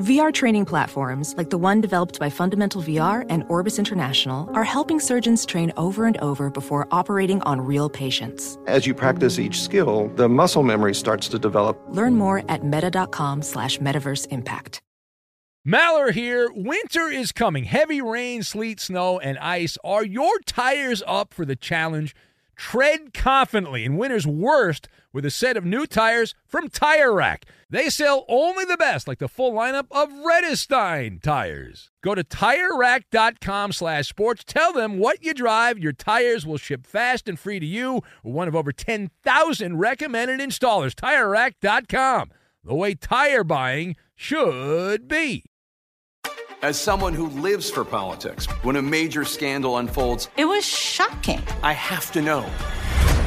VR training platforms, like the one developed by Fundamental VR and Orbis International, are helping surgeons train over and over before operating on real patients. As you practice each skill, the muscle memory starts to develop. Learn more at meta.com slash metaverse impact. Maller here. Winter is coming. Heavy rain, sleet, snow, and ice. Are your tires up for the challenge? Tread confidently in winter's worst with a set of new tires from Tire Rack. They sell only the best, like the full lineup of Vredestein tires. Go to TireRack.com slash sports. Tell them what you drive. Your tires will ship fast and free to you. One of over 10,000 recommended installers. TireRack.com. The way tire buying should be. As someone who lives for politics, when a major scandal unfolds, It was shocking. I have to know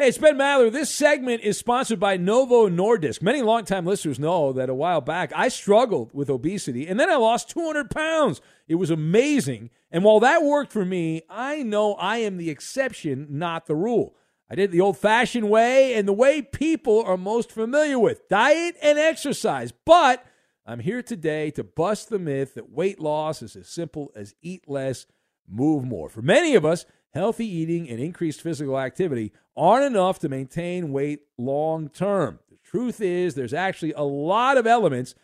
Hey, it's Ben Maller. This segment is sponsored by Novo Nordisk. Many longtime listeners know that a while back I struggled with obesity and then I lost 200 pounds. It was amazing. And while that worked for me, I know I am the exception, not the rule. I did the old fashioned way and the way people are most familiar with diet and exercise. But I'm here today to bust the myth that weight loss is as simple as eat less, move more. For many of us, healthy eating and increased physical activity aren't enough to maintain weight long term. The truth is, there's actually a lot of elements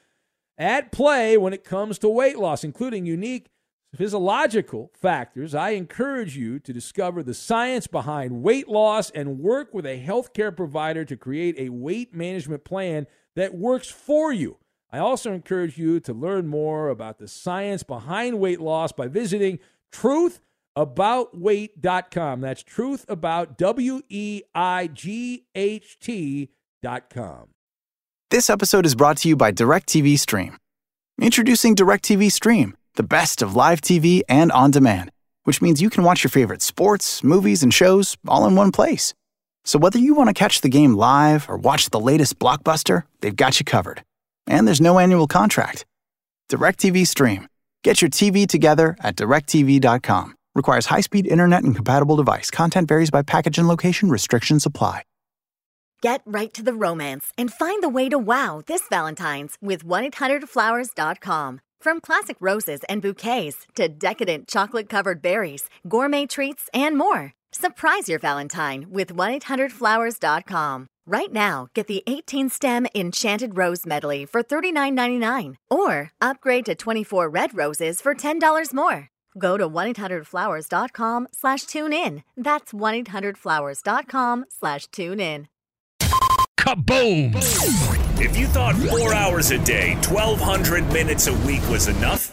at play when it comes to weight loss, including unique physiological factors. I encourage you to discover the science behind weight loss and work with a healthcare provider to create a weight management plan that works for you. I also encourage you to learn more about the science behind weight loss by visiting truthaboutweight.com. That's truth about W E I G H T.com. This episode is brought to you by DirecTV Stream. Introducing DirecTV Stream, the best of live TV and on demand, which means you can watch your favorite sports, movies, and shows all in one place. So whether you want to catch the game live or watch the latest blockbuster, they've got you covered. And there's no annual contract. DirecTV Stream. Get your TV together at directv.com. Requires high-speed internet and compatible device. Content varies by package and location. Restrictions apply. Get right to the romance and find the way to wow this Valentine's with 1-800-Flowers.com. From classic roses and bouquets to decadent chocolate-covered berries, gourmet treats, and more. Surprise your Valentine with 1-800-Flowers.com. Right now, get the 18-stem Enchanted Rose Medley for $39.99 or upgrade to 24 red roses for $10 more. Go to 1-800-Flowers.com slash tune in. That's 1-800-Flowers.com slash tune in. Kaboom! If you thought four hours a day, 1,200 minutes a week was enough,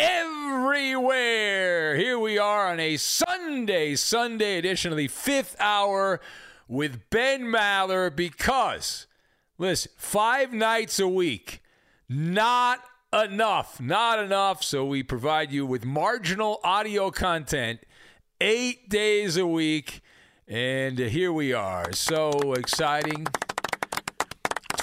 everywhere. Here we are on a Sunday, Sunday edition of the fifth hour with Ben Maller because, listen, five nights a week, not enough, not enough. So we provide you with marginal audio content eight days a week. And here we are. So exciting.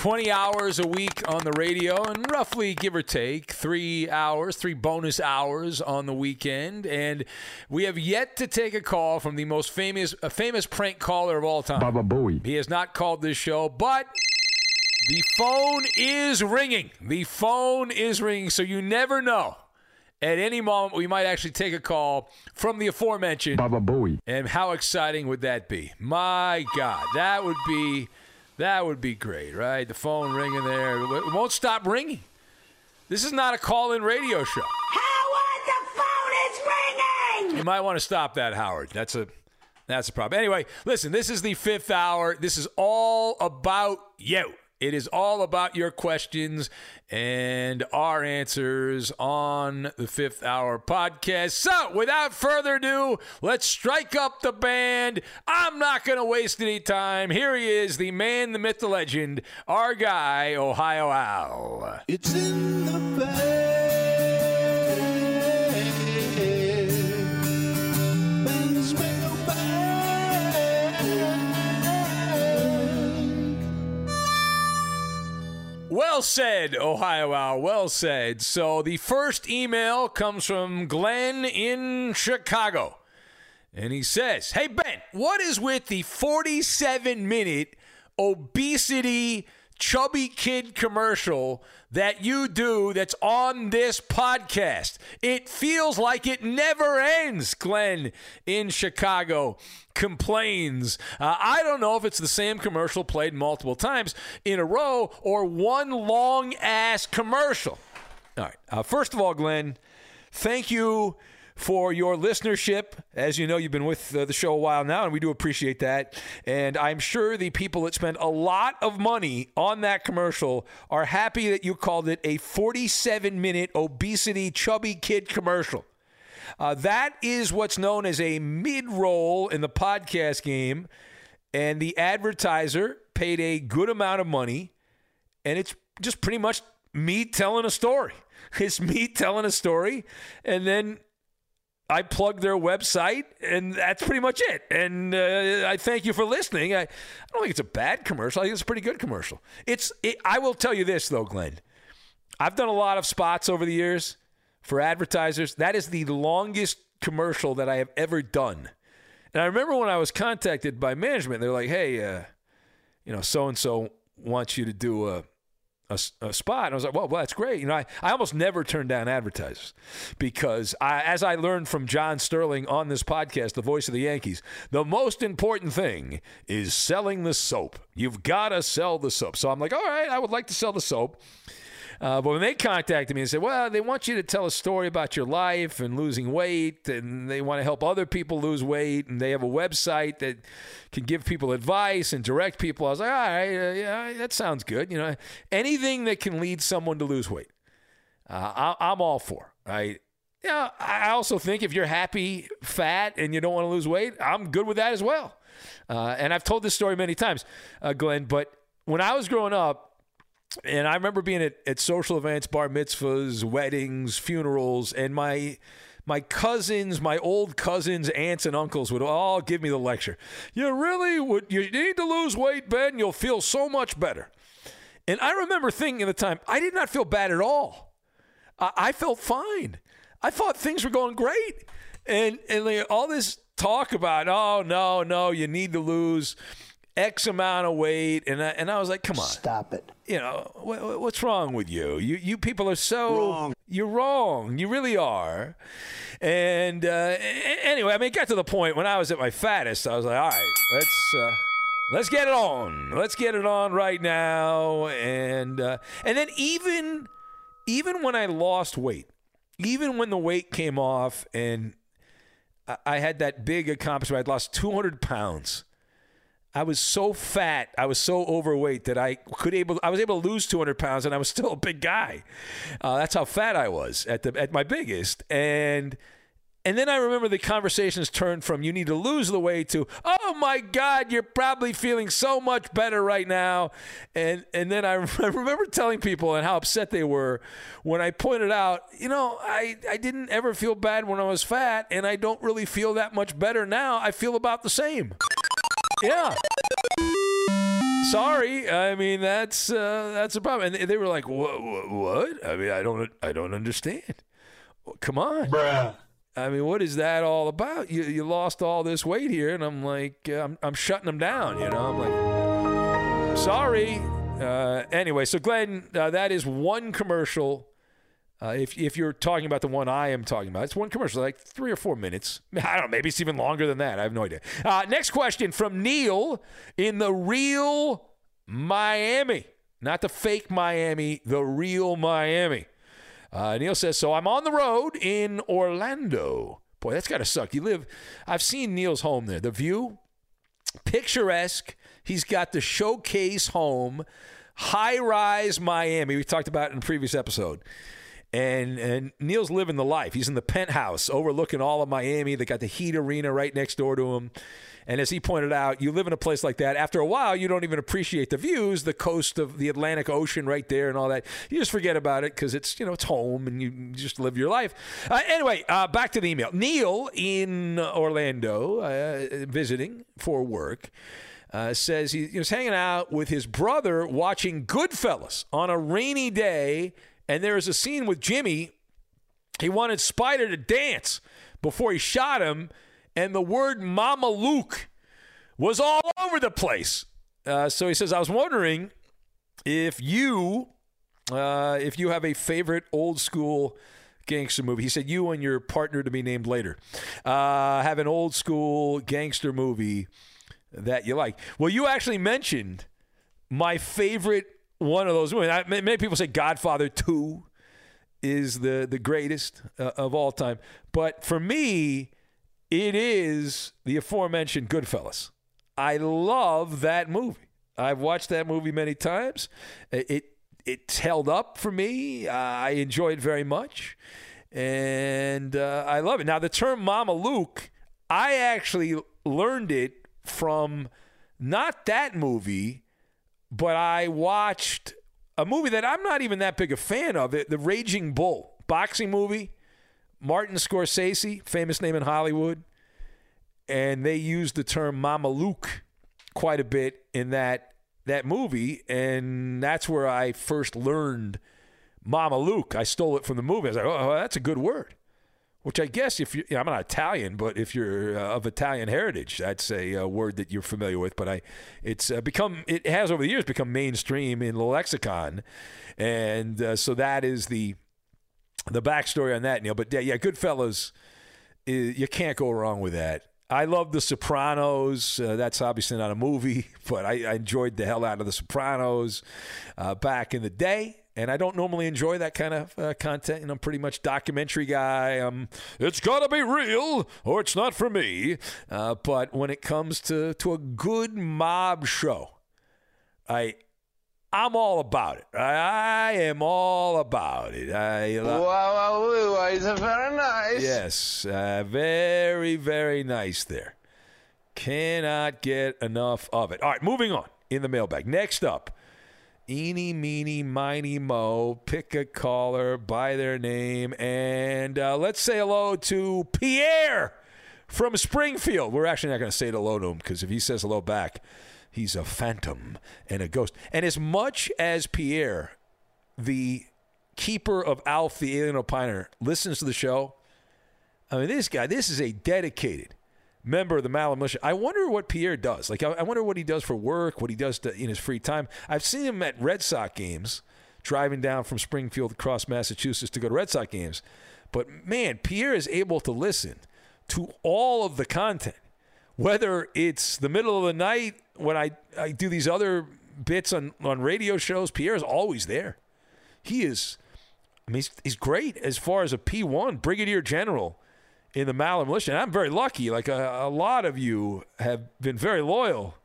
20 hours a week on the radio and roughly give or take three hours three bonus hours on the weekend. And we have yet to take a call from the most famous a famous prank caller of all time. Baba Booey. he has not called this show but the phone is ringing. The phone is ringing so you never know. At any moment we might actually take a call from the aforementioned. Baba Booey. and how exciting would that be? My god that would be that would be great, right? The phone ringing there. It won't stop ringing. This is not a call in radio show. Howard, the phone is ringing! You might want to stop that, Howard. That's a that's a problem. Anyway, listen, this is the fifth hour. This is all about you. It is all about your questions and our answers on the fifth hour podcast. So, without further ado, let's strike up the band. I'm not going to waste any time. Here he is, the man, the myth, the legend, our guy, Ohio Al. It's in the Well said, Ohio Al. Well said. So the first email comes from Glenn in Chicago. And he says, Hey, Ben, what is with the 47 minute obesity chubby kid commercial that you do that's on this podcast. It feels like it never ends, Glenn in Chicago complains. Uh, I don't know if it's the same commercial played multiple times in a row or one long ass commercial. All right. Uh, first of all, Glenn, thank you for your listenership. As you know, you've been with uh, the show a while now, and we do appreciate that. And I'm sure the people that spent a lot of money on that commercial are happy that you called it a 47 minute obesity chubby kid commercial. Uh, that is what's known as a mid roll in the podcast game. And the advertiser paid a good amount of money, and it's just pretty much me telling a story. It's me telling a story, and then I plug their website, and that's pretty much it. And uh, I thank you for listening. I, I, don't think it's a bad commercial. I think it's a pretty good commercial. It's. It, I will tell you this though, Glenn. I've done a lot of spots over the years for advertisers. That is the longest commercial that I have ever done. And I remember when I was contacted by management, they're like, "Hey, uh, you know, so and so wants you to do a." a, a, spot. And I was like, well, well, that's great. You know, I, I almost never turn down advertisers because I, as I learned from John Sterling on this podcast, the voice of the Yankees, the most important thing is selling the soap. You've got to sell the soap. So I'm like, all right, I would like to sell the soap. Uh, but when they contacted me and said, well, they want you to tell a story about your life and losing weight, and they want to help other people lose weight, and they have a website that can give people advice and direct people, I was like, all right, uh, yeah, that sounds good. You know, anything that can lead someone to lose weight, uh, I, am all for. Right? Yeah, I also think if you're happy, fat, and you don't want to lose weight, I'm good with that as well. Uh, and I've told this story many times, uh, Glenn, but when I was growing up, and I remember being at, at social events, bar mitzvahs, weddings, funerals, and my my cousins, my old cousins, aunts, and uncles would all give me the lecture. You really would. You need to lose weight, Ben. You'll feel so much better. And I remember thinking at the time, I did not feel bad at all. I, I felt fine. I thought things were going great, and and all this talk about, oh no, no, you need to lose X amount of weight, and I, and I was like, come on, Stop it. you know, what, what's wrong with you? You you people are so wrong. You're wrong. You really are. And uh, anyway, I mean, it got to the point when I was at my fattest, I was like, all right, let's. Uh, Let's get it on. Let's get it on right now, and uh, and then even even when I lost weight, even when the weight came off, and I, I had that big accomplishment, I'd lost 200 pounds. I was so fat, I was so overweight that I could able I was able to lose 200 pounds, and I was still a big guy. Uh, that's how fat I was at the at my biggest, and and then I remember the conversations turned from you need to lose the weight to oh my god you're probably feeling so much better right now, and and then I, remember telling people and how upset they were when I pointed out you know I I didn't ever feel bad when I was fat, and I don't really feel that much better now. I feel about the same. Yeah. Sorry, I mean that's uh, that's a problem. And they were like, "What? What? "What? I mean, I don't, I don't understand. Come on, Bruh. I mean, what is that all about? You you lost all this weight here, and I'm like, uh, I'm, I'm shutting them down. You know, I'm like, sorry. Uh, anyway, so Glenn, uh, that is one commercial. Uh, if if you're talking about the one I am talking about, it's one commercial, like three or four minutes. I don't know, maybe it's even longer than that. I have no idea. Uh, next question from Neil in the real Miami, not the fake Miami, the real Miami. Uh, Neil says, so I'm on the road in Orlando. Boy, that's got to suck. You live, I've seen Neil's home there. The view, picturesque. He's got the showcase home, high rise Miami. We talked about in a previous episode. And and Neil's living the life. He's in the penthouse overlooking all of Miami. They got the Heat Arena right next door to him. And as he pointed out, you live in a place like that. After a while, you don't even appreciate the views, the coast of the Atlantic Ocean right there, and all that. You just forget about it because it's you know it's home, and you just live your life. Uh, anyway, uh, back to the email. Neil in Orlando uh, visiting for work. Uh, says he, he was hanging out with his brother watching Goodfellas on a rainy day, and there is a scene with Jimmy he wanted Spider to dance before he shot him, and the word Mama Luke was all over the place. Uh, so he says, I was wondering if you, uh, if you have a favorite old school gangster movie. He said you and your partner to be named later uh, have an old school gangster movie that you like. Well, you actually mentioned my favorite one of those movies. I, many people say Godfather Two is the the greatest uh, of all time. But for me, it is the aforementioned Goodfellas. I love that movie. I've watched that movie many times. It it's held up for me. Uh, I enjoy it very much, and uh, I love it. Now the term Mama Luke, I actually learned it from not that movie, but I watched a movie that I'm not even that big a fan of it, The Raging Bull, boxing movie. Martin Scorsese, famous name in Hollywood, and they used the term Mama Luke quite a bit in that that movie, and that's where I first learned Mama Luke. I stole it from the movie. I was like, oh, oh that's a good word. Which I guess if you, you know, I'm not Italian, but if you're uh, of Italian heritage, that's a, uh word that you're familiar with. But I, it's uh, become, it has over the years become mainstream in the lexicon, and uh, so that is the the backstory on that, Neil. But yeah, yeah Goodfellas, you can't go wrong with that. I love The Sopranos. Uh, that's obviously not a movie, but I, I enjoyed the hell out of The Sopranos uh, back in the day. And I don't normally enjoy that kind of uh, content. And I'm pretty much documentary guy. Um, it's got to be real, or it's not for me. Uh, but when it comes to to a good mob show, I I'm all about it. I, I am all about it. I, Wow, wow, wow, it's very nice. Yes, uh, very, very nice there. Cannot get enough of it. All right, moving on in the mailbag. Next up, eeny, meeny, miny, mo. Pick a caller by their name, and uh, let's say hello to Pierre from Springfield. We're actually not going to say hello to him because if he says hello back, he's a phantom and a ghost. And as much as Pierre, the keeper of Alf, the alien opiner, listens to the show, I mean, this guy, this is a dedicated member of the Maller Militia. I wonder what Pierre does. Like, I, I wonder what he does for work, what he does to, in his free time. I've seen him at Red Sox games, driving down from Springfield across Massachusetts to go to Red Sox games. But man, Pierre is able to listen to all of the content, whether it's the middle of the night when I, I do these other bits on, on radio shows. Pierre is always there. He is, I mean, he's, he's great as far as a P1 brigadier general in the Maller Militia. And I'm very lucky. Like a, a, lot of you have been very loyal,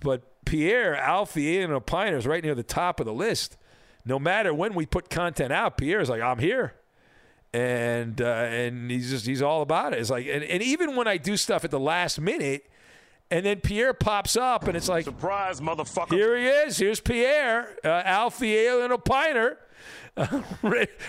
but Pierre, Alfie, and Opiner is right near the top of the list. No matter when we put content out, Pierre is like, I'm here. And uh, and he's just he's all about it. It's like and, and even when I do stuff at the last minute, and then Pierre pops up, and it's like surprise, motherfucker! Here he is. Here's Pierre, uh, Alfie, Alien, Opiner uh,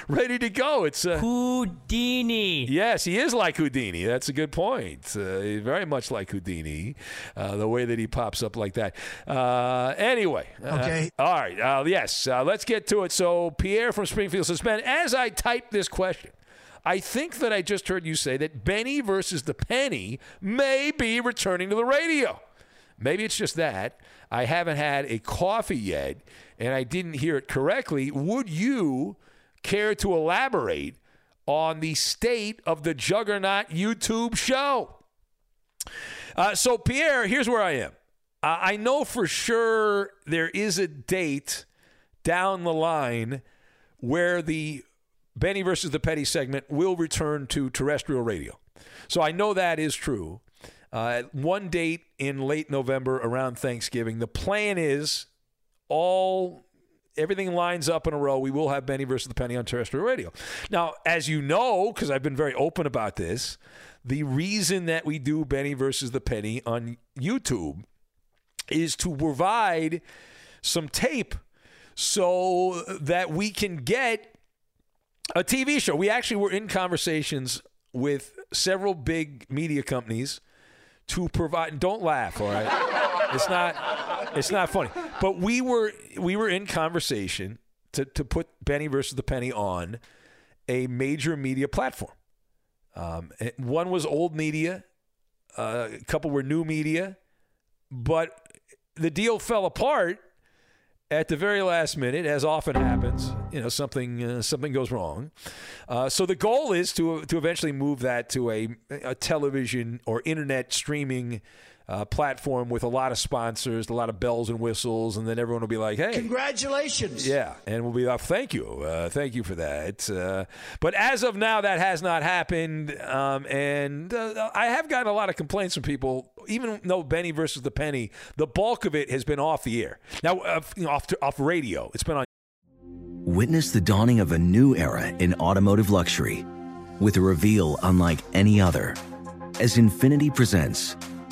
ready to go. It's uh, Houdini. Yes, he is like Houdini. That's a good point. Uh, very much like Houdini, uh, the way that he pops up like that. Uh, anyway, uh, Okay. all right. Uh, yes, uh, let's get to it. So Pierre from Springfield says, Ben, as I type this question. I think that I just heard you say that Benny versus the Penny may be returning to the radio. Maybe it's just that. I haven't had a coffee yet and I didn't hear it correctly. Would you care to elaborate on the state of the Juggernaut YouTube show? Uh, so, Pierre, here's where I am. I know for sure there is a date down the line where the Benny versus the Penny segment will return to terrestrial radio. So I know that is true. Uh, one date in late November around Thanksgiving. The plan is all everything lines up in a row. We will have Benny versus the Penny on terrestrial radio. Now, as you know, because I've been very open about this, the reason that we do Benny versus the Penny on YouTube is to provide some tape so that we can get a TV show. We actually were in conversations with several big media companies to provide. Don't laugh, all right? It's not. It's not funny. But we were we were in conversation to to put Benny versus the Penny on a major media platform. Um, one was old media, uh, a couple were new media, but the deal fell apart at the very last minute, as often happens. You know, something uh, something goes wrong. Uh, so the goal is to to eventually move that to a, a television or internet streaming uh, platform with a lot of sponsors, a lot of bells and whistles, and then everyone will be like, "Hey, Congratulations. yeah," and we'll be like, "Thank you, uh, thank you for that." Uh, but as of now, that has not happened, um, and uh, I have gotten a lot of complaints from people. Even though Benny versus the Penny, the bulk of it has been off the air. Now, uh, you know, off off radio, it's been on. Witness the dawning of a new era in automotive luxury with a reveal unlike any other as Infiniti presents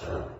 Sure.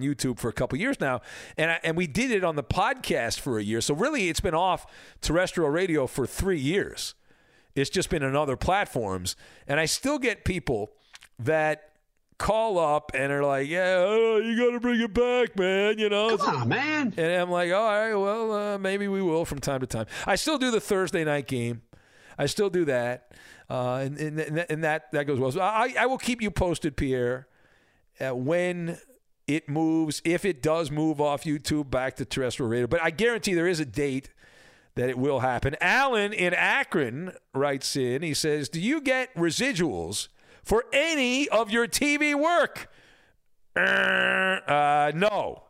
YouTube for a couple years now, and I, and we did it on the podcast for a year. So really, it's been off terrestrial radio for three years. It's just been on other platforms, and I still get people that call up and are like, "Yeah, oh, you got to bring it back, man." You know, come on, man. And I'm like, "All right, well, uh, maybe we will from time to time." I still do the Thursday night game. I still do that, uh, and, and, and that that goes well. So I, I will keep you posted, Pierre, uh, when it moves, if it does move off YouTube back to terrestrial radio. But I guarantee there is a date that it will happen. Alan in Akron writes in, he says, Do you get residuals for any of your TV work? Uh, no.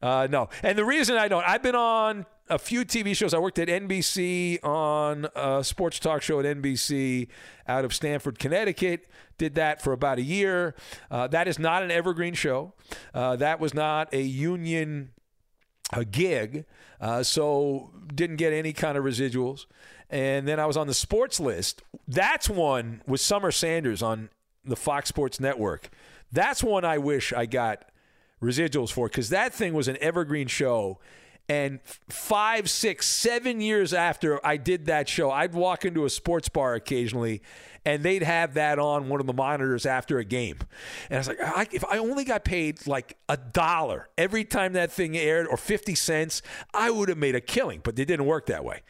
Uh, no. And the reason I don't, I've been on a few TV shows. I worked at NBC on a sports talk show at NBC out of Stamford, Connecticut. Did that for about a year. Uh, that is not an evergreen show. Uh, that was not a union a gig, uh, so didn't get any kind of residuals. And then I was on the sports list. That's one with Summer Sanders on the Fox Sports Network. That's one I wish I got residuals for because that thing was an evergreen show. And five, six, seven years after I did that show, I'd walk into a sports bar occasionally and they'd have that on one of the monitors after a game. And I was like, I, if I only got paid like a dollar every time that thing aired or 50 cents, I would have made a killing, but it didn't work that way.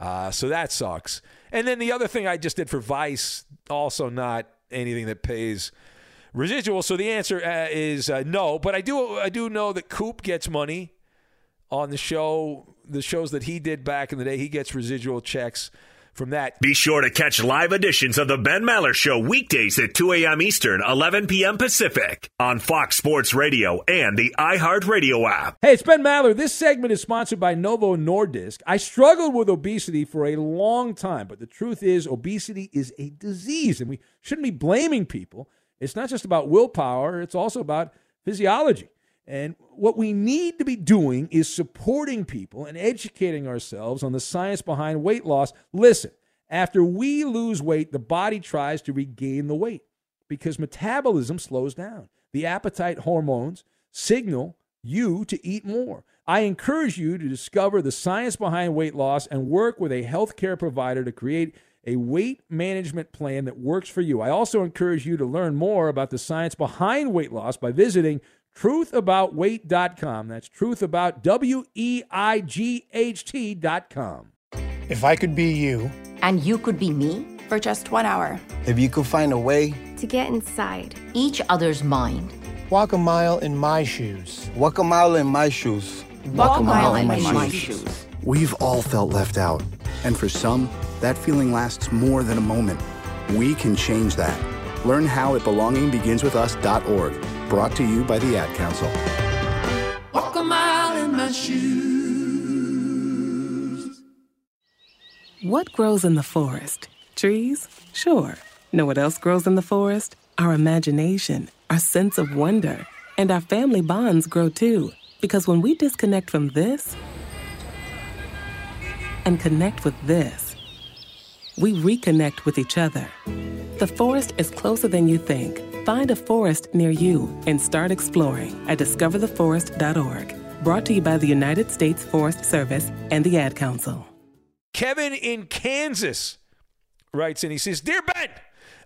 Uh, so that sucks. And then the other thing I just did for Vice, also not anything that pays residual. So the answer uh, is uh, no, but I do I do know that Coop gets money on the show, the shows that he did back in the day. He gets residual checks from that. Be sure to catch live editions of the Ben Maller Show weekdays at 2 a.m. Eastern, 11 p.m. Pacific on Fox Sports Radio and the iHeartRadio app. Hey, it's Ben Maller. This segment is sponsored by Novo Nordisk. I struggled with obesity for a long time, but the truth is, obesity is a disease, and we shouldn't be blaming people. It's not just about willpower, it's also about physiology. And what we need to be doing is supporting people and educating ourselves on the science behind weight loss. Listen, after we lose weight, the body tries to regain the weight because metabolism slows down. The appetite hormones signal you to eat more. I encourage you to discover the science behind weight loss and work with a healthcare provider to create a weight management plan that works for you. I also encourage you to learn more about the science behind weight loss by visiting truthaboutweight.com. That's truthabout, W E I G H T.com. If I could be you, And you could be me for just one hour. if you could find a way, To get inside each other's mind. walk a mile in my shoes. Walk a mile in my shoes. Walk a mile in my shoes. We've all felt left out. And for some, that feeling lasts more than a moment. We can change that. Learn how at belongingbeginswithus.org. Brought to you by the Ad Council. Walk a mile in my shoes. What grows in the forest? Trees? Sure. Know what else grows in the forest? Our imagination, our sense of wonder, and our family bonds grow too. Because when we disconnect from this and connect with this, we reconnect with each other. The forest is closer than you think. Find a forest near you and start exploring at discovertheforest.org. Brought to you by the United States Forest Service and the Ad Council. Kevin in Kansas writes and he says, Dear Ben,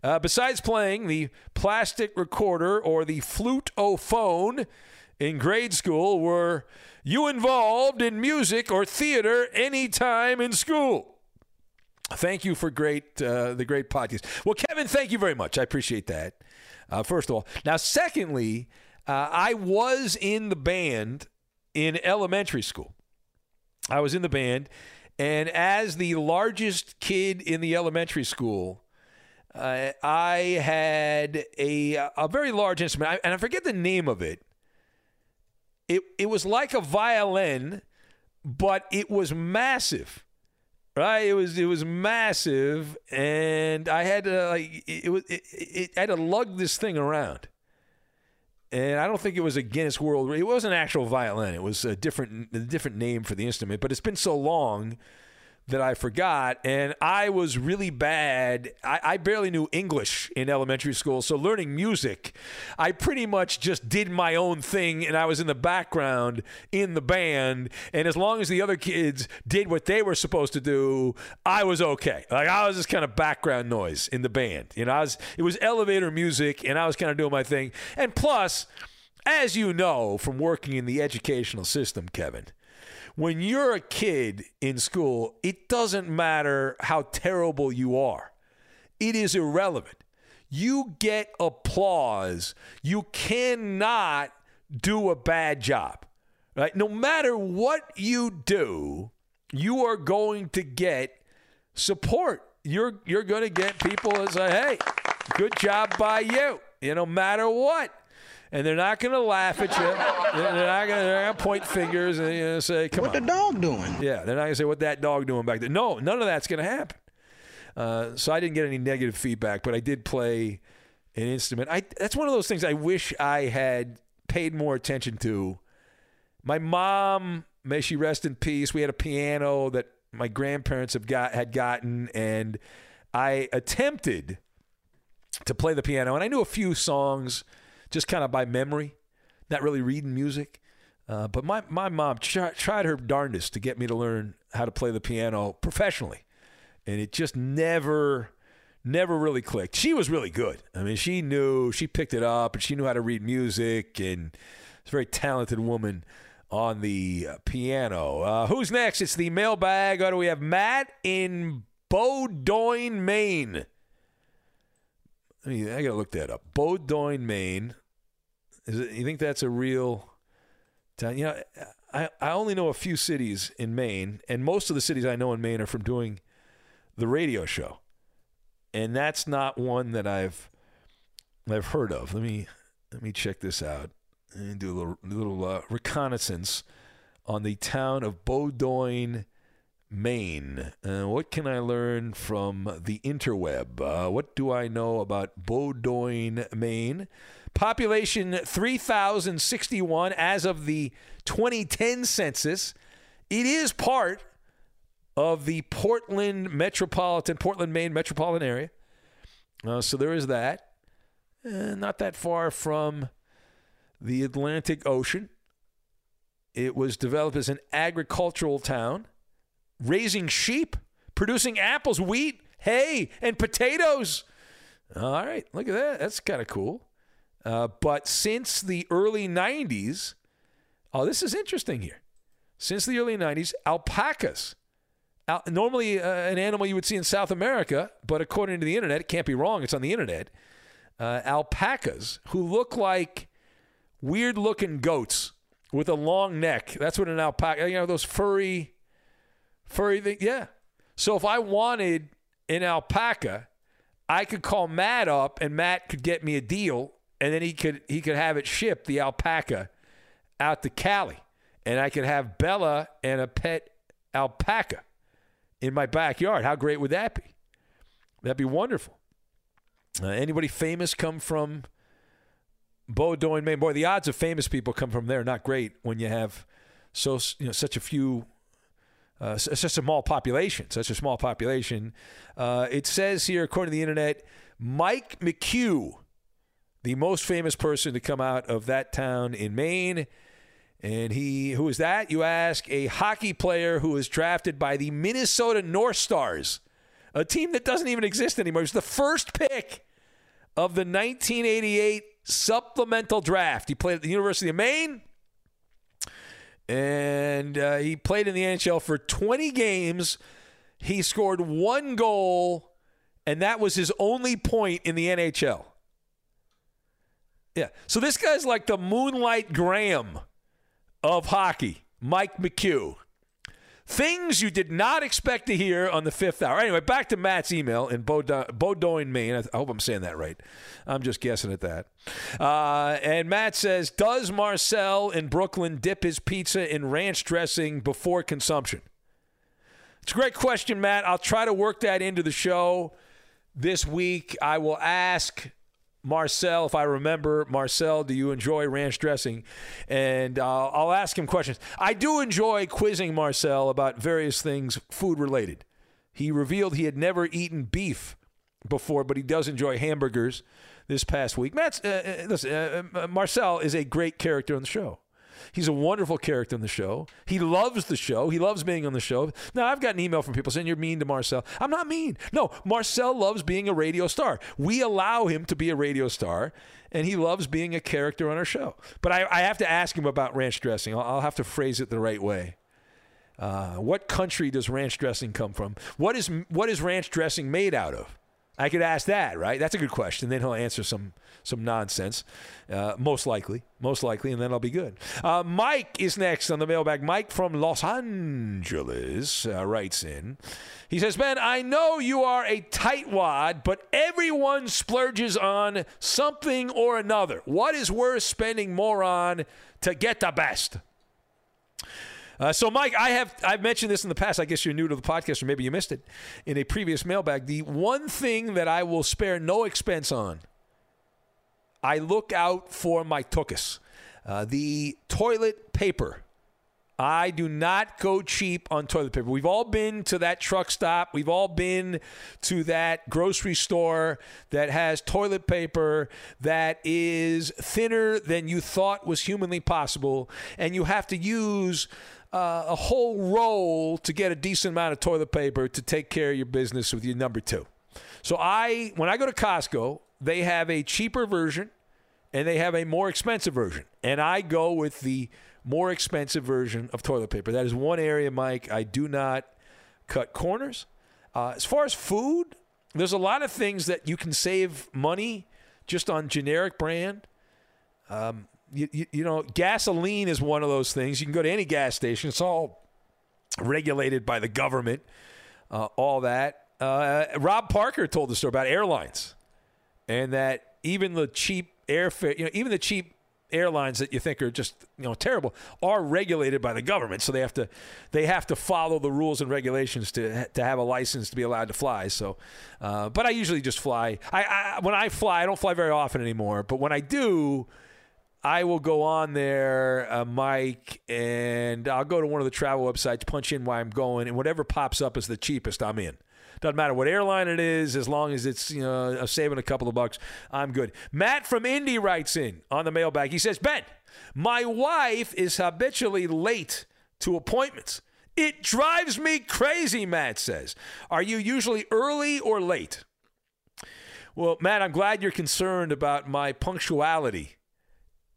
uh, besides playing the plastic recorder or the flute-o-phone in grade school, were you involved in music or theater any time in school? Thank you for great uh, the great podcast. Well, Kevin, thank you very much. I appreciate that. Uh, first of all, now secondly, uh, I was in the band in elementary school. I was in the band, and as the largest kid in the elementary school, uh, I had a a very large instrument, I, and I forget the name of it. It it was like a violin, but it was massive right? It was it was massive, and I had to like it, was it, it, I had to lug this thing around, and I don't think it was a Guinness World. It was an actual violin. It was a different a different name for the instrument, but it's been so long that I forgot, and I was really bad. I, I barely knew English in elementary school, so learning music, I pretty much just did my own thing, and I was in the background in the band. And as long as the other kids did what they were supposed to do, I was okay. Like I was just kind of background noise in the band. You know, I was it was elevator music, and I was kind of doing my thing. And plus, as you know from working in the educational system, Kevin when you're a kid in school, it doesn't matter how terrible you are, it is irrelevant. You get applause. You cannot do a bad job. Right? No matter what you do, you are going to get support. You're you're going to get people that say, "Hey, good job by you." You know, no matter what and they're not going to laugh at you. They're not going to point fingers and you know, say, "Come What on." the dog doing? Yeah, they're not going to say, "What that dog doing back there?" No, none of that's going to happen. Uh, so I didn't get any negative feedback, but I did play an instrument. I that's one of those things I wish I had paid more attention to. My mom, may she rest in peace. We had a piano that my grandparents have got had gotten, and I attempted to play the piano, and I knew a few songs just kind of by memory, not really reading music. Uh, but my, my mom tr- tried her darndest to get me to learn how to play the piano professionally. And it just never, never really clicked. She was really good. I mean, she knew, she picked it up and she knew how to read music and she's a very talented woman on the uh, piano. Uh, who's next? It's the mailbag. Oh, do we have Matt in Bowdoin, Maine? I mean, I gotta look that up. Bowdoin, Maine. Is it? You think that's a real town? You know, I I only know a few cities in Maine, and most of the cities I know in Maine are from doing the radio show, and that's not one that I've I've heard of. Let me let me check this out and do a little little uh, reconnaissance on the town of Bowdoin, Maine. Uh, what can I learn from the interweb? Uh, what do I know about Bowdoin, Maine? Population 3,061 as of the 2010 census. It is part of the Portland metropolitan, Portland, Maine metropolitan area. Uh, so there is that. Uh, not that far from the Atlantic Ocean. It was developed as an agricultural town raising sheep, producing apples, wheat, hay, and potatoes. All right, look at that. That's kind of cool. Uh, but since the early 90s, oh, this is interesting here. Since the early 90s, alpacas, al- normally uh, an animal you would see in South America, but according to the internet, it can't be wrong, it's on the internet. Uh, alpacas who look like weird looking goats with a long neck. That's what an alpaca, you know, those furry Furry yeah. So if I wanted an alpaca, I could call Matt up and Matt could get me a deal and then he could he could have it shipped the alpaca out to Cali. And I could have Bella and a pet alpaca in my backyard. How great would that be? That'd be wonderful. Uh, anybody famous come from Bowdoin, Maine? Boy, the odds of famous people come from there not great when you have so you know such a few uh, such a small population, such a small population. Uh, it says here, according to the internet, Mike McHugh, the most famous person to come out of that town in Maine. And he, who is that? You ask, a hockey player who was drafted by the Minnesota North Stars, a team that doesn't even exist anymore. It was the first pick of the 1988 supplemental draft. He played at the University of Maine and uh, he played in the NHL for 20 games. He scored one goal, and that was his only point in the NHL. Yeah. So this guy's like the Moonlight Graham of hockey, Mike McHugh. Things you did not expect to hear on the fifth hour. Anyway, back to Matt's email in Bowdoin, Maine. I hope I'm saying that right. I'm just guessing at that. Uh, and Matt says, Does Marcel in Brooklyn dip his pizza in ranch dressing before consumption? It's a great question, Matt. I'll try to work that into the show this week. I will ask Marcel, if I remember, Marcel, do you enjoy ranch dressing? And uh, I'll ask him questions. I do enjoy quizzing Marcel about various things food related. He revealed he had never eaten beef before, but he does enjoy hamburgers this past week. Matt's, uh, uh listen, uh, uh, Marcel is a great character on the show. He's a wonderful character in the show. He loves the show. He loves being on the show. Now, I've got an email from people saying you're mean to Marcel. I'm not mean. No, Marcel loves being a radio star. We allow him to be a radio star, and he loves being a character on our show. But I, I have to ask him about ranch dressing. I'll, I'll have to phrase it the right way. Uh, what country does ranch dressing come from? What is what is ranch dressing made out of? I could ask that, right? That's a good question. Then he'll answer some some nonsense, uh, most likely, most likely, and then I'll be good. Uh, Mike is next on the mailbag. Mike from Los Angeles uh, writes in. He says, "Ben, I know you are a tightwad, but everyone splurges on something or another. What is worth spending more on to get the best?" Uh, so, Mike, I have I've mentioned this in the past. I guess you're new to the podcast, or maybe you missed it in a previous mailbag. The one thing that I will spare no expense on, I look out for my tuchus, uh, the toilet paper. I do not go cheap on toilet paper. We've all been to that truck stop. We've all been to that grocery store that has toilet paper that is thinner than you thought was humanly possible. And you have to use uh, a whole roll to get a decent amount of toilet paper to take care of your business with your number two. So I, when I go to Costco, they have a cheaper version and they have a more expensive version, and I go with the more expensive version of toilet paper. That is one area, Mike. I do not cut corners. Uh, as far as food, there's a lot of things that you can save money just on generic brand. Um, you, you, you, know, gasoline is one of those things. You can go to any gas station, it's all regulated by the government, uh, all that. Uh, Rob Parker told the story about airlines and that even the cheap airfare, you know, even the cheap airlines that you think are just you know terrible are regulated by the government, so they have to they have to follow the rules and regulations to to have a license to be allowed to fly. So, uh, but I usually just fly. I, I when I fly, I don't fly very often anymore. But when I do. I will go on there, uh, Mike, and I'll go to one of the travel websites, punch in why I'm going, and whatever pops up is the cheapest, I'm in. Doesn't matter what airline it is, as long as it's you know saving a couple of bucks, I'm good. Matt from Indy writes in on the mailbag. He says, "Ben, my wife is habitually late to appointments. It drives me crazy." Matt says, "Are you usually early or late?" Well, Matt, I'm glad you're concerned about my punctuality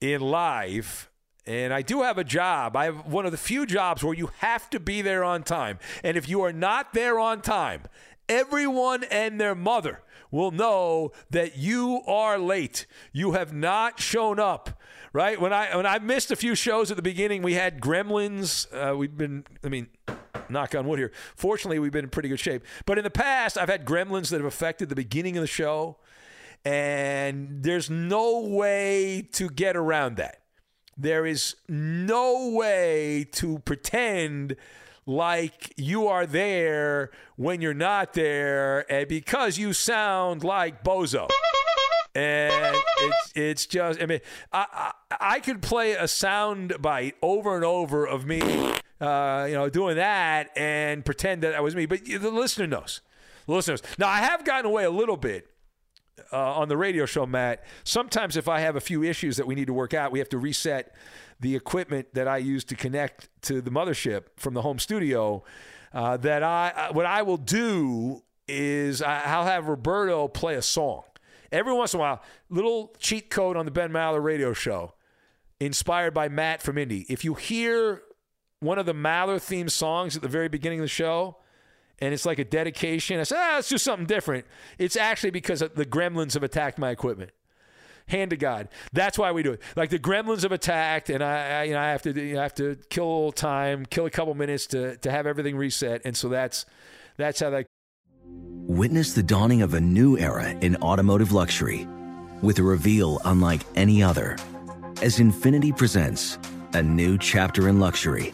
in life. And I do have a job. I have one of the few jobs where you have to be there on time. And if you are not there on time, everyone and their mother will know that you are late. You have not shown up. Right when I when I missed a few shows at the beginning, we had Gremlins. Uh, we've been, I mean, knock on wood here. Fortunately, we've been in pretty good shape. But in the past, I've had Gremlins that have affected the beginning of the show, and there's no way to get around that. There is no way to pretend like you are there when you're not there and because you sound like Bozo. And it's, it's just, I mean, I, I, I could play a sound bite over and over of me, uh, you know, doing that and pretend that that was me. But the listener knows. The listeners. Now, I have gotten away a little bit uh, on the radio show, Matt. Sometimes, if I have a few issues that we need to work out, we have to reset the equipment that I use to connect to the mothership from the home studio. Uh, that I, what I will do is I'll have Roberto play a song every once in a while. Little cheat code on the Ben Maller radio show, inspired by Matt from Indy. If you hear one of the Maller theme songs at the very beginning of the show, and it's like a dedication. I said, ah, let's do something different. It's actually because the gremlins have attacked my equipment. Hand to God. That's why we do it. Like the gremlins have attacked, and I, I you know, I have to, you know, I have to kill time, kill a couple minutes to to have everything reset, and so that's that's how that. Witness the dawning of a new era in automotive luxury, with a reveal unlike any other, as Infiniti presents a new chapter in luxury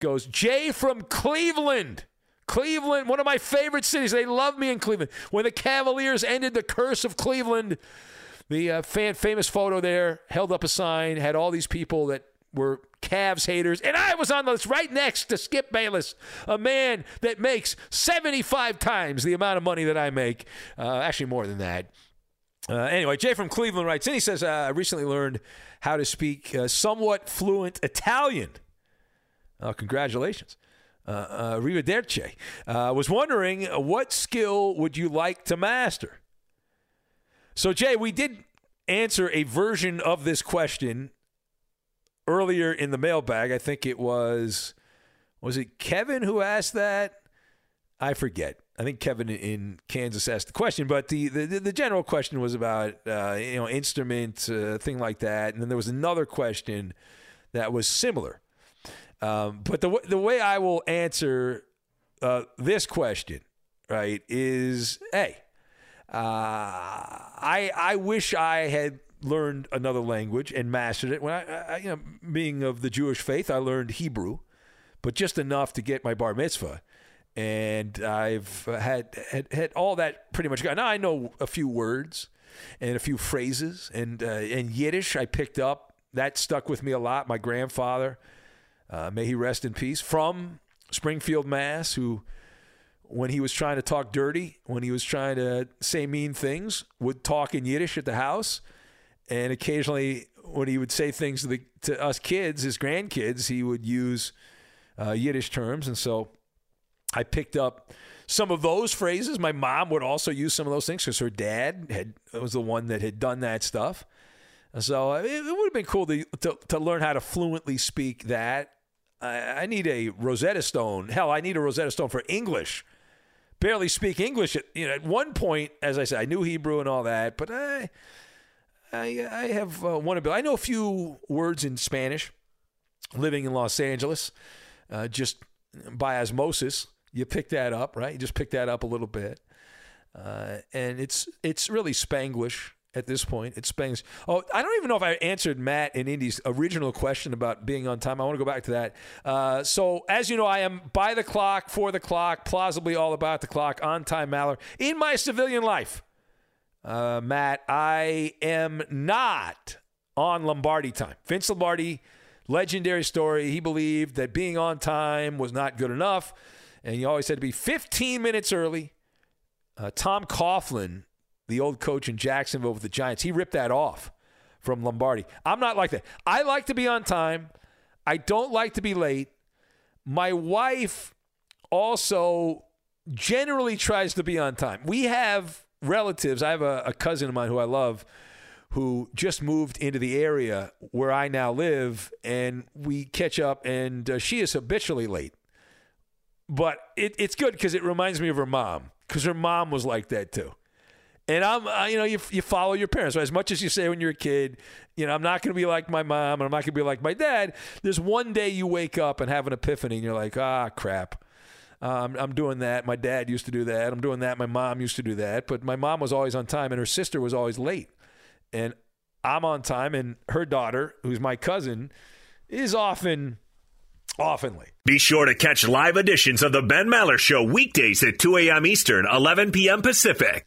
goes Jay from Cleveland. Cleveland, one of my favorite cities. They love me in Cleveland. When the Cavaliers ended the curse of Cleveland, the uh, fan, famous photo there held up a sign, had all these people that were Cavs haters, and I was on the list right next to Skip Bayless, a man that makes 75 times the amount of money that I make. Uh, actually, more than that. Uh, anyway, Jay from Cleveland writes, and he says, uh, I recently learned how to speak uh, somewhat fluent Italian. Uh, congratulations. Uh, uh, Arrivederci. Uh, was wondering uh, what skill would you like to master? So, Jay, we did answer a version of this question earlier in the mailbag. I think it was, was it Kevin who asked that? I forget. I think Kevin in Kansas asked the question, but the the, the general question was about uh, you know instrument uh, thing like that, and then there was another question that was similar. Um, but the the way I will answer uh, this question, right, is hey, uh, I I wish I had learned another language and mastered it. When I, I, you know, being of the Jewish faith, I learned Hebrew, but just enough to get my bar mitzvah. And I've had had, had all that pretty much gone. Now I know a few words and a few phrases, and uh, and Yiddish I picked up. That stuck with me a lot. My grandfather uh, may he rest in peace, from Springfield, Mass., who, when he was trying to talk dirty, when he was trying to say mean things, would talk in Yiddish at the house. And occasionally, when he would say things to, the, to us kids, his grandkids, he would use uh, Yiddish terms. And so I picked up some of those phrases. My mom would also use some of those things because her dad had was the one that had done that stuff. So it, it would have been cool to, to, to learn how to fluently speak that I, I need a Rosetta Stone. Hell, I need a Rosetta Stone for English. Barely speak English. At, you know, at one point, as I said, I knew Hebrew and all that, but I, I, I have uh, one ability. I know a few words in Spanish. Living in Los Angeles, uh, just by osmosis, you pick that up, right? You just pick that up a little bit, uh, and it's it's really Spanglish at this point. It's Spanglish. Oh, I don't even know if I answered Matt and Indy's original question about being on time. I want to go back to that. Uh, so, as you know, I am by the clock, for the clock, plausibly all about the clock, on time Maller. In my civilian life, uh, Matt, I am not on Lombardi time. Vince Lombardi, legendary story. He believed that being on time was not good enough, and he always had to be 15 minutes early. Uh, Tom Coughlin the old coach in Jacksonville with the Giants, he ripped that off from Lombardi. I'm not like that. I like to be on time. I don't like to be late. My wife also generally tries to be on time. We have relatives. I have a, a cousin of mine who I love who just moved into the area where I now live, and we catch up, and uh, she is habitually late. But it, it's good because it reminds me of her mom, because her mom was like that too. And I'm, uh, you know, you, you follow your parents. Right? As much as you say when you're a kid, you know, I'm not going to be like my mom and I'm not going to be like my dad. There's one day you wake up and have an epiphany and you're like, ah, crap. Um, I'm doing that. My dad used to do that. I'm doing that. My mom used to do that. But my mom was always on time and her sister was always late. And I'm on time and her daughter, who's my cousin, is often often late. Be sure to catch live editions of the Ben Maller Show weekdays at 2 a.m. Eastern, 11 p.m. Pacific.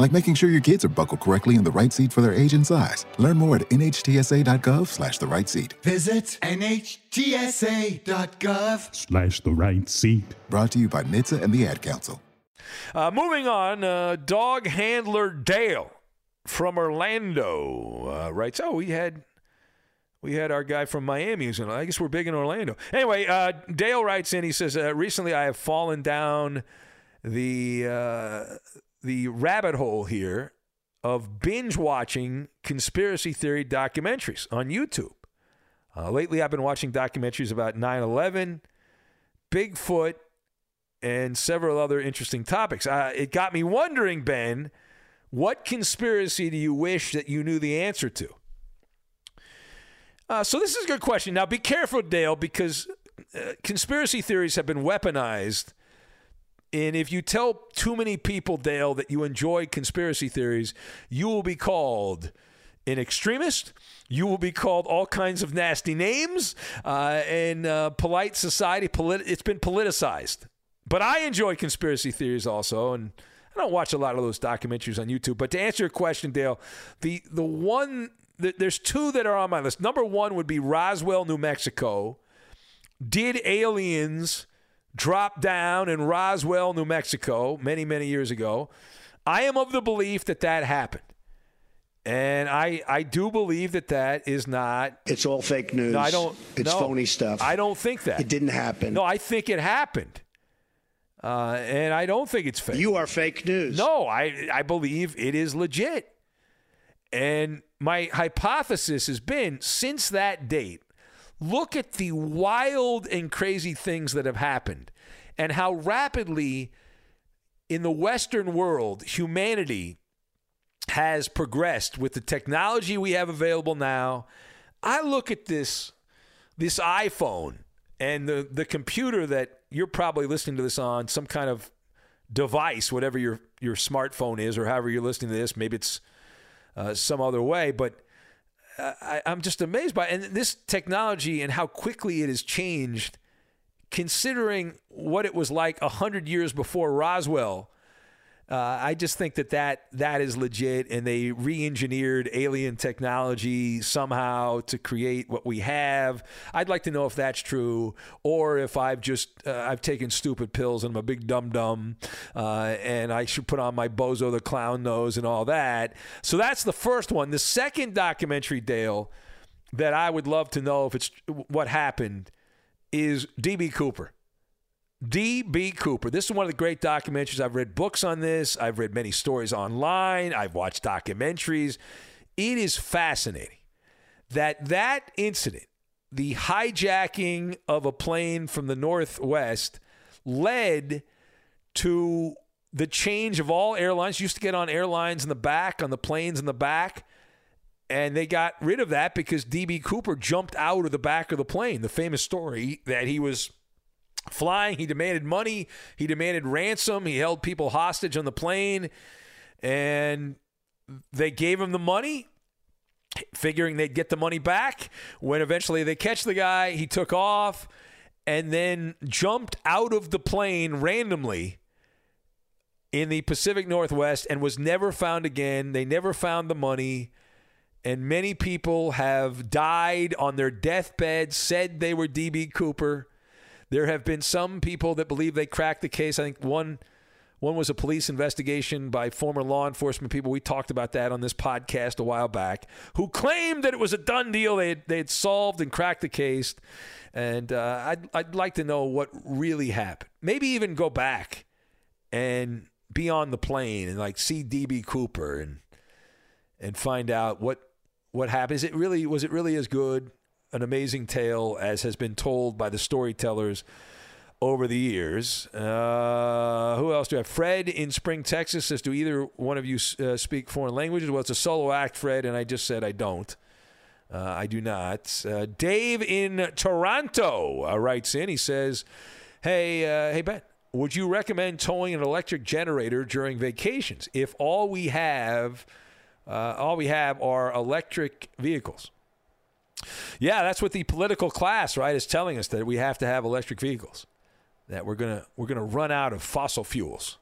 like making sure your kids are buckled correctly in the right seat for their age and size. Learn more at nhtsa.gov slash the right seat. Visit nhtsa.gov Slash the right seat. Brought to you by NHTSA and the Ad Council. Uh, moving on, uh, dog handler Dale from Orlando uh, writes, "Oh, we had we had our guy from Miami who's in. I guess we're big in Orlando. Anyway, uh, Dale writes in. He says, uh, "Recently, I have fallen down the uh, the rabbit hole here of binge watching conspiracy theory documentaries on YouTube. Uh, lately, I've been watching documentaries about 9/11, Bigfoot." And several other interesting topics. Uh, it got me wondering, Ben, what conspiracy do you wish that you knew the answer to? Uh, so this is a good question. Now, be careful, Dale, because uh, conspiracy theories have been weaponized. And if you tell too many people, Dale, that you enjoy conspiracy theories, you will be called an extremist. You will be called all kinds of nasty names. Uh, and uh, polite society, polit- it's been politicized. But I enjoy conspiracy theories also. And I don't watch a lot of those documentaries on YouTube. But to answer your question, Dale, the, the one there's two that are on my list. Number one would be Roswell, New Mexico. Did aliens drop down in Roswell, New Mexico, many, many years ago? I am of the belief that that happened. And I, I do believe that that is not. It's all fake news. No, I don't. It's no, phony stuff. I don't think that. It didn't happen. No, I think it happened. Uh, and I don't think it's fake. You are fake news. No, I, I believe it is legit. And my hypothesis has been since that date, look at the wild and crazy things that have happened and how rapidly in the Western world humanity has progressed with the technology we have available now. I look at this this iPhone and the, the computer that you're probably listening to this on, some kind of device, whatever your, your smartphone is, or however you're listening to this, maybe it's uh, some other way. But I, I'm just amazed by, and this technology and how quickly it has changed. Considering what it was like a hundred years before Roswell, uh, I just think that, that that is legit, and they re-engineered alien technology somehow to create what we have. I'd like to know if that's true, or if I've just uh, I've taken stupid pills and I'm a big dum dum, uh, and I should put on my bozo the clown nose and all that. So that's the first one. The second documentary, Dale, that I would love to know if it's what happened is DB Cooper. D.B. Cooper. This is one of the great documentaries. I've read books on this. I've read many stories online. I've watched documentaries. It is fascinating that that incident, the hijacking of a plane from the Northwest, led to the change of all airlines. You used to get on airlines in the back, on the planes in the back. And they got rid of that because D.B. Cooper jumped out of the back of the plane. The famous story that he was flying. He demanded money. He demanded ransom. He held people hostage on the plane. And they gave him the money, figuring they'd get the money back. When eventually they catch the guy, he took off and then jumped out of the plane randomly in the Pacific Northwest and was never found again. They never found the money. And many people have died on their deathbed, said they were DB Cooper. There have been some people that believe they cracked the case. I think one one was a police investigation by former law enforcement people. We talked about that on this podcast a while back, who claimed that it was a done deal. They had, they had solved and cracked the case. And uh, I'd, I'd like to know what really happened. Maybe even go back and be on the plane and like see DB Cooper and and find out what what happened. Is it really was it really as good an amazing tale as has been told by the storytellers over the years. Uh, who else do I have? Fred in Spring, Texas says, Do either one of you uh, speak foreign languages? Well, it's a solo act, Fred, and I just said I don't. Uh, I do not. Uh, Dave in Toronto uh, writes in. He says, Hey, uh, hey, Ben, would you recommend towing an electric generator during vacations if all we have, all we have are electric vehicles? Yeah, that's what the political class, right, is telling us that we have to have electric vehicles. That we're gonna we're gonna run out of fossil fuels.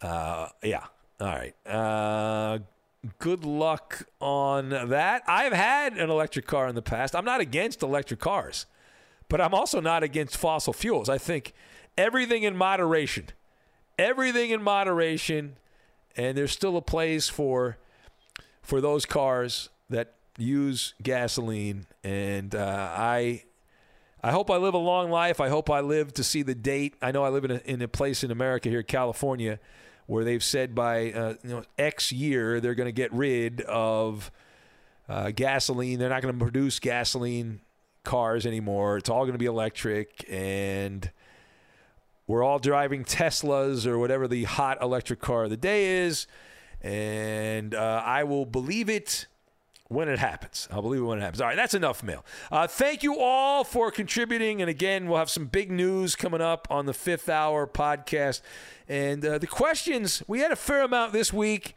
Uh, yeah. All right. Uh, good luck on that. I've had an electric car in the past. I'm not against electric cars, but I'm also not against fossil fuels. I think everything in moderation. Everything in moderation, and there's still a place for for those cars that use gasoline, and uh, I I hope I live a long life. I hope I live to see the date. I know I live in a, in a place in America here, California, where they've said by uh, you know X year they're going to get rid of uh, gasoline. They're not going to produce gasoline cars anymore. It's all going to be electric, and we're all driving Teslas or whatever the hot electric car of the day is. And uh, I will believe it when it happens. I'll believe it when it happens. All right, that's enough mail. Uh, thank you all for contributing. And again, we'll have some big news coming up on the fifth hour podcast. And uh, the questions, we had a fair amount this week.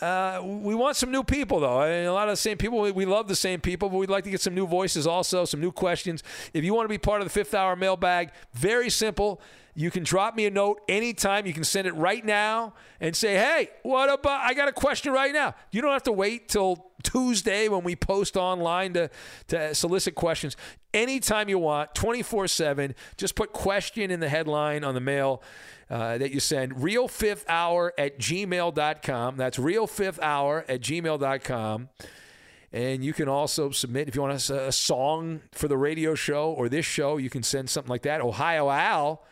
Uh, we want some new people, though. I mean, a lot of the same people. We, love the same people, but we'd like to get some new voices also, some new questions. If you want to be part of the fifth hour mailbag, very simple. You can drop me a note anytime. You can send it right now and say, hey, what about? I got a question right now. You don't have to wait till Tuesday when we post online to, to solicit questions. Anytime you want, 24 7. Just put question in the headline on the mail uh, that you send. Real fifth hour at gmail.com. That's real fifth hour at gmail.com. And you can also submit, if you want a, a song for the radio show or this show, you can send something like that. Ohio Al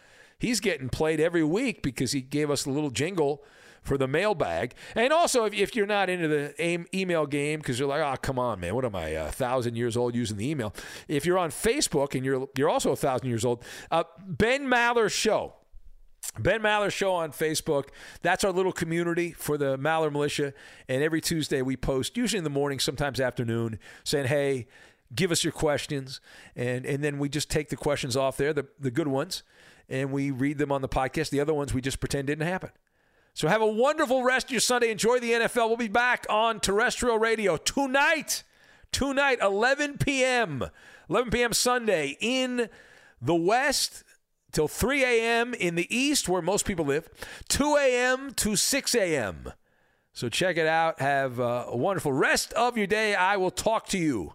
he's getting played every week because he gave us a little jingle for the mailbag. And also, if, if you're not into the email game because you're like, oh, come on, man, what am I, a thousand years old using the email? If you're on Facebook and you're you're also a thousand years old, uh, Ben Maller Show. Ben Maller Show on Facebook. That's our little community for the Maller Militia. And every Tuesday we post, usually in the morning, sometimes afternoon, saying, hey, give us your questions. And, and then we just take the questions off there, the, the good ones, and we read them on the podcast. The other ones we just pretend didn't happen. So have a wonderful rest of your Sunday. Enjoy the NFL. We'll be back on terrestrial radio tonight tonight, 11 p.m. 11 p.m. Sunday in the West till 3 a.m. in the East, where most people live, 2 a.m. to 6 a.m. So check it out. Have a wonderful rest of your day. I will talk to you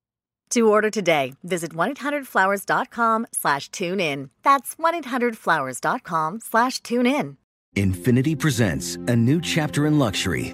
To order today, visit 1-800-Flowers.com slash tune in. That's 1-800-Flowers.com slash tune in. Infiniti presents a new chapter in luxury,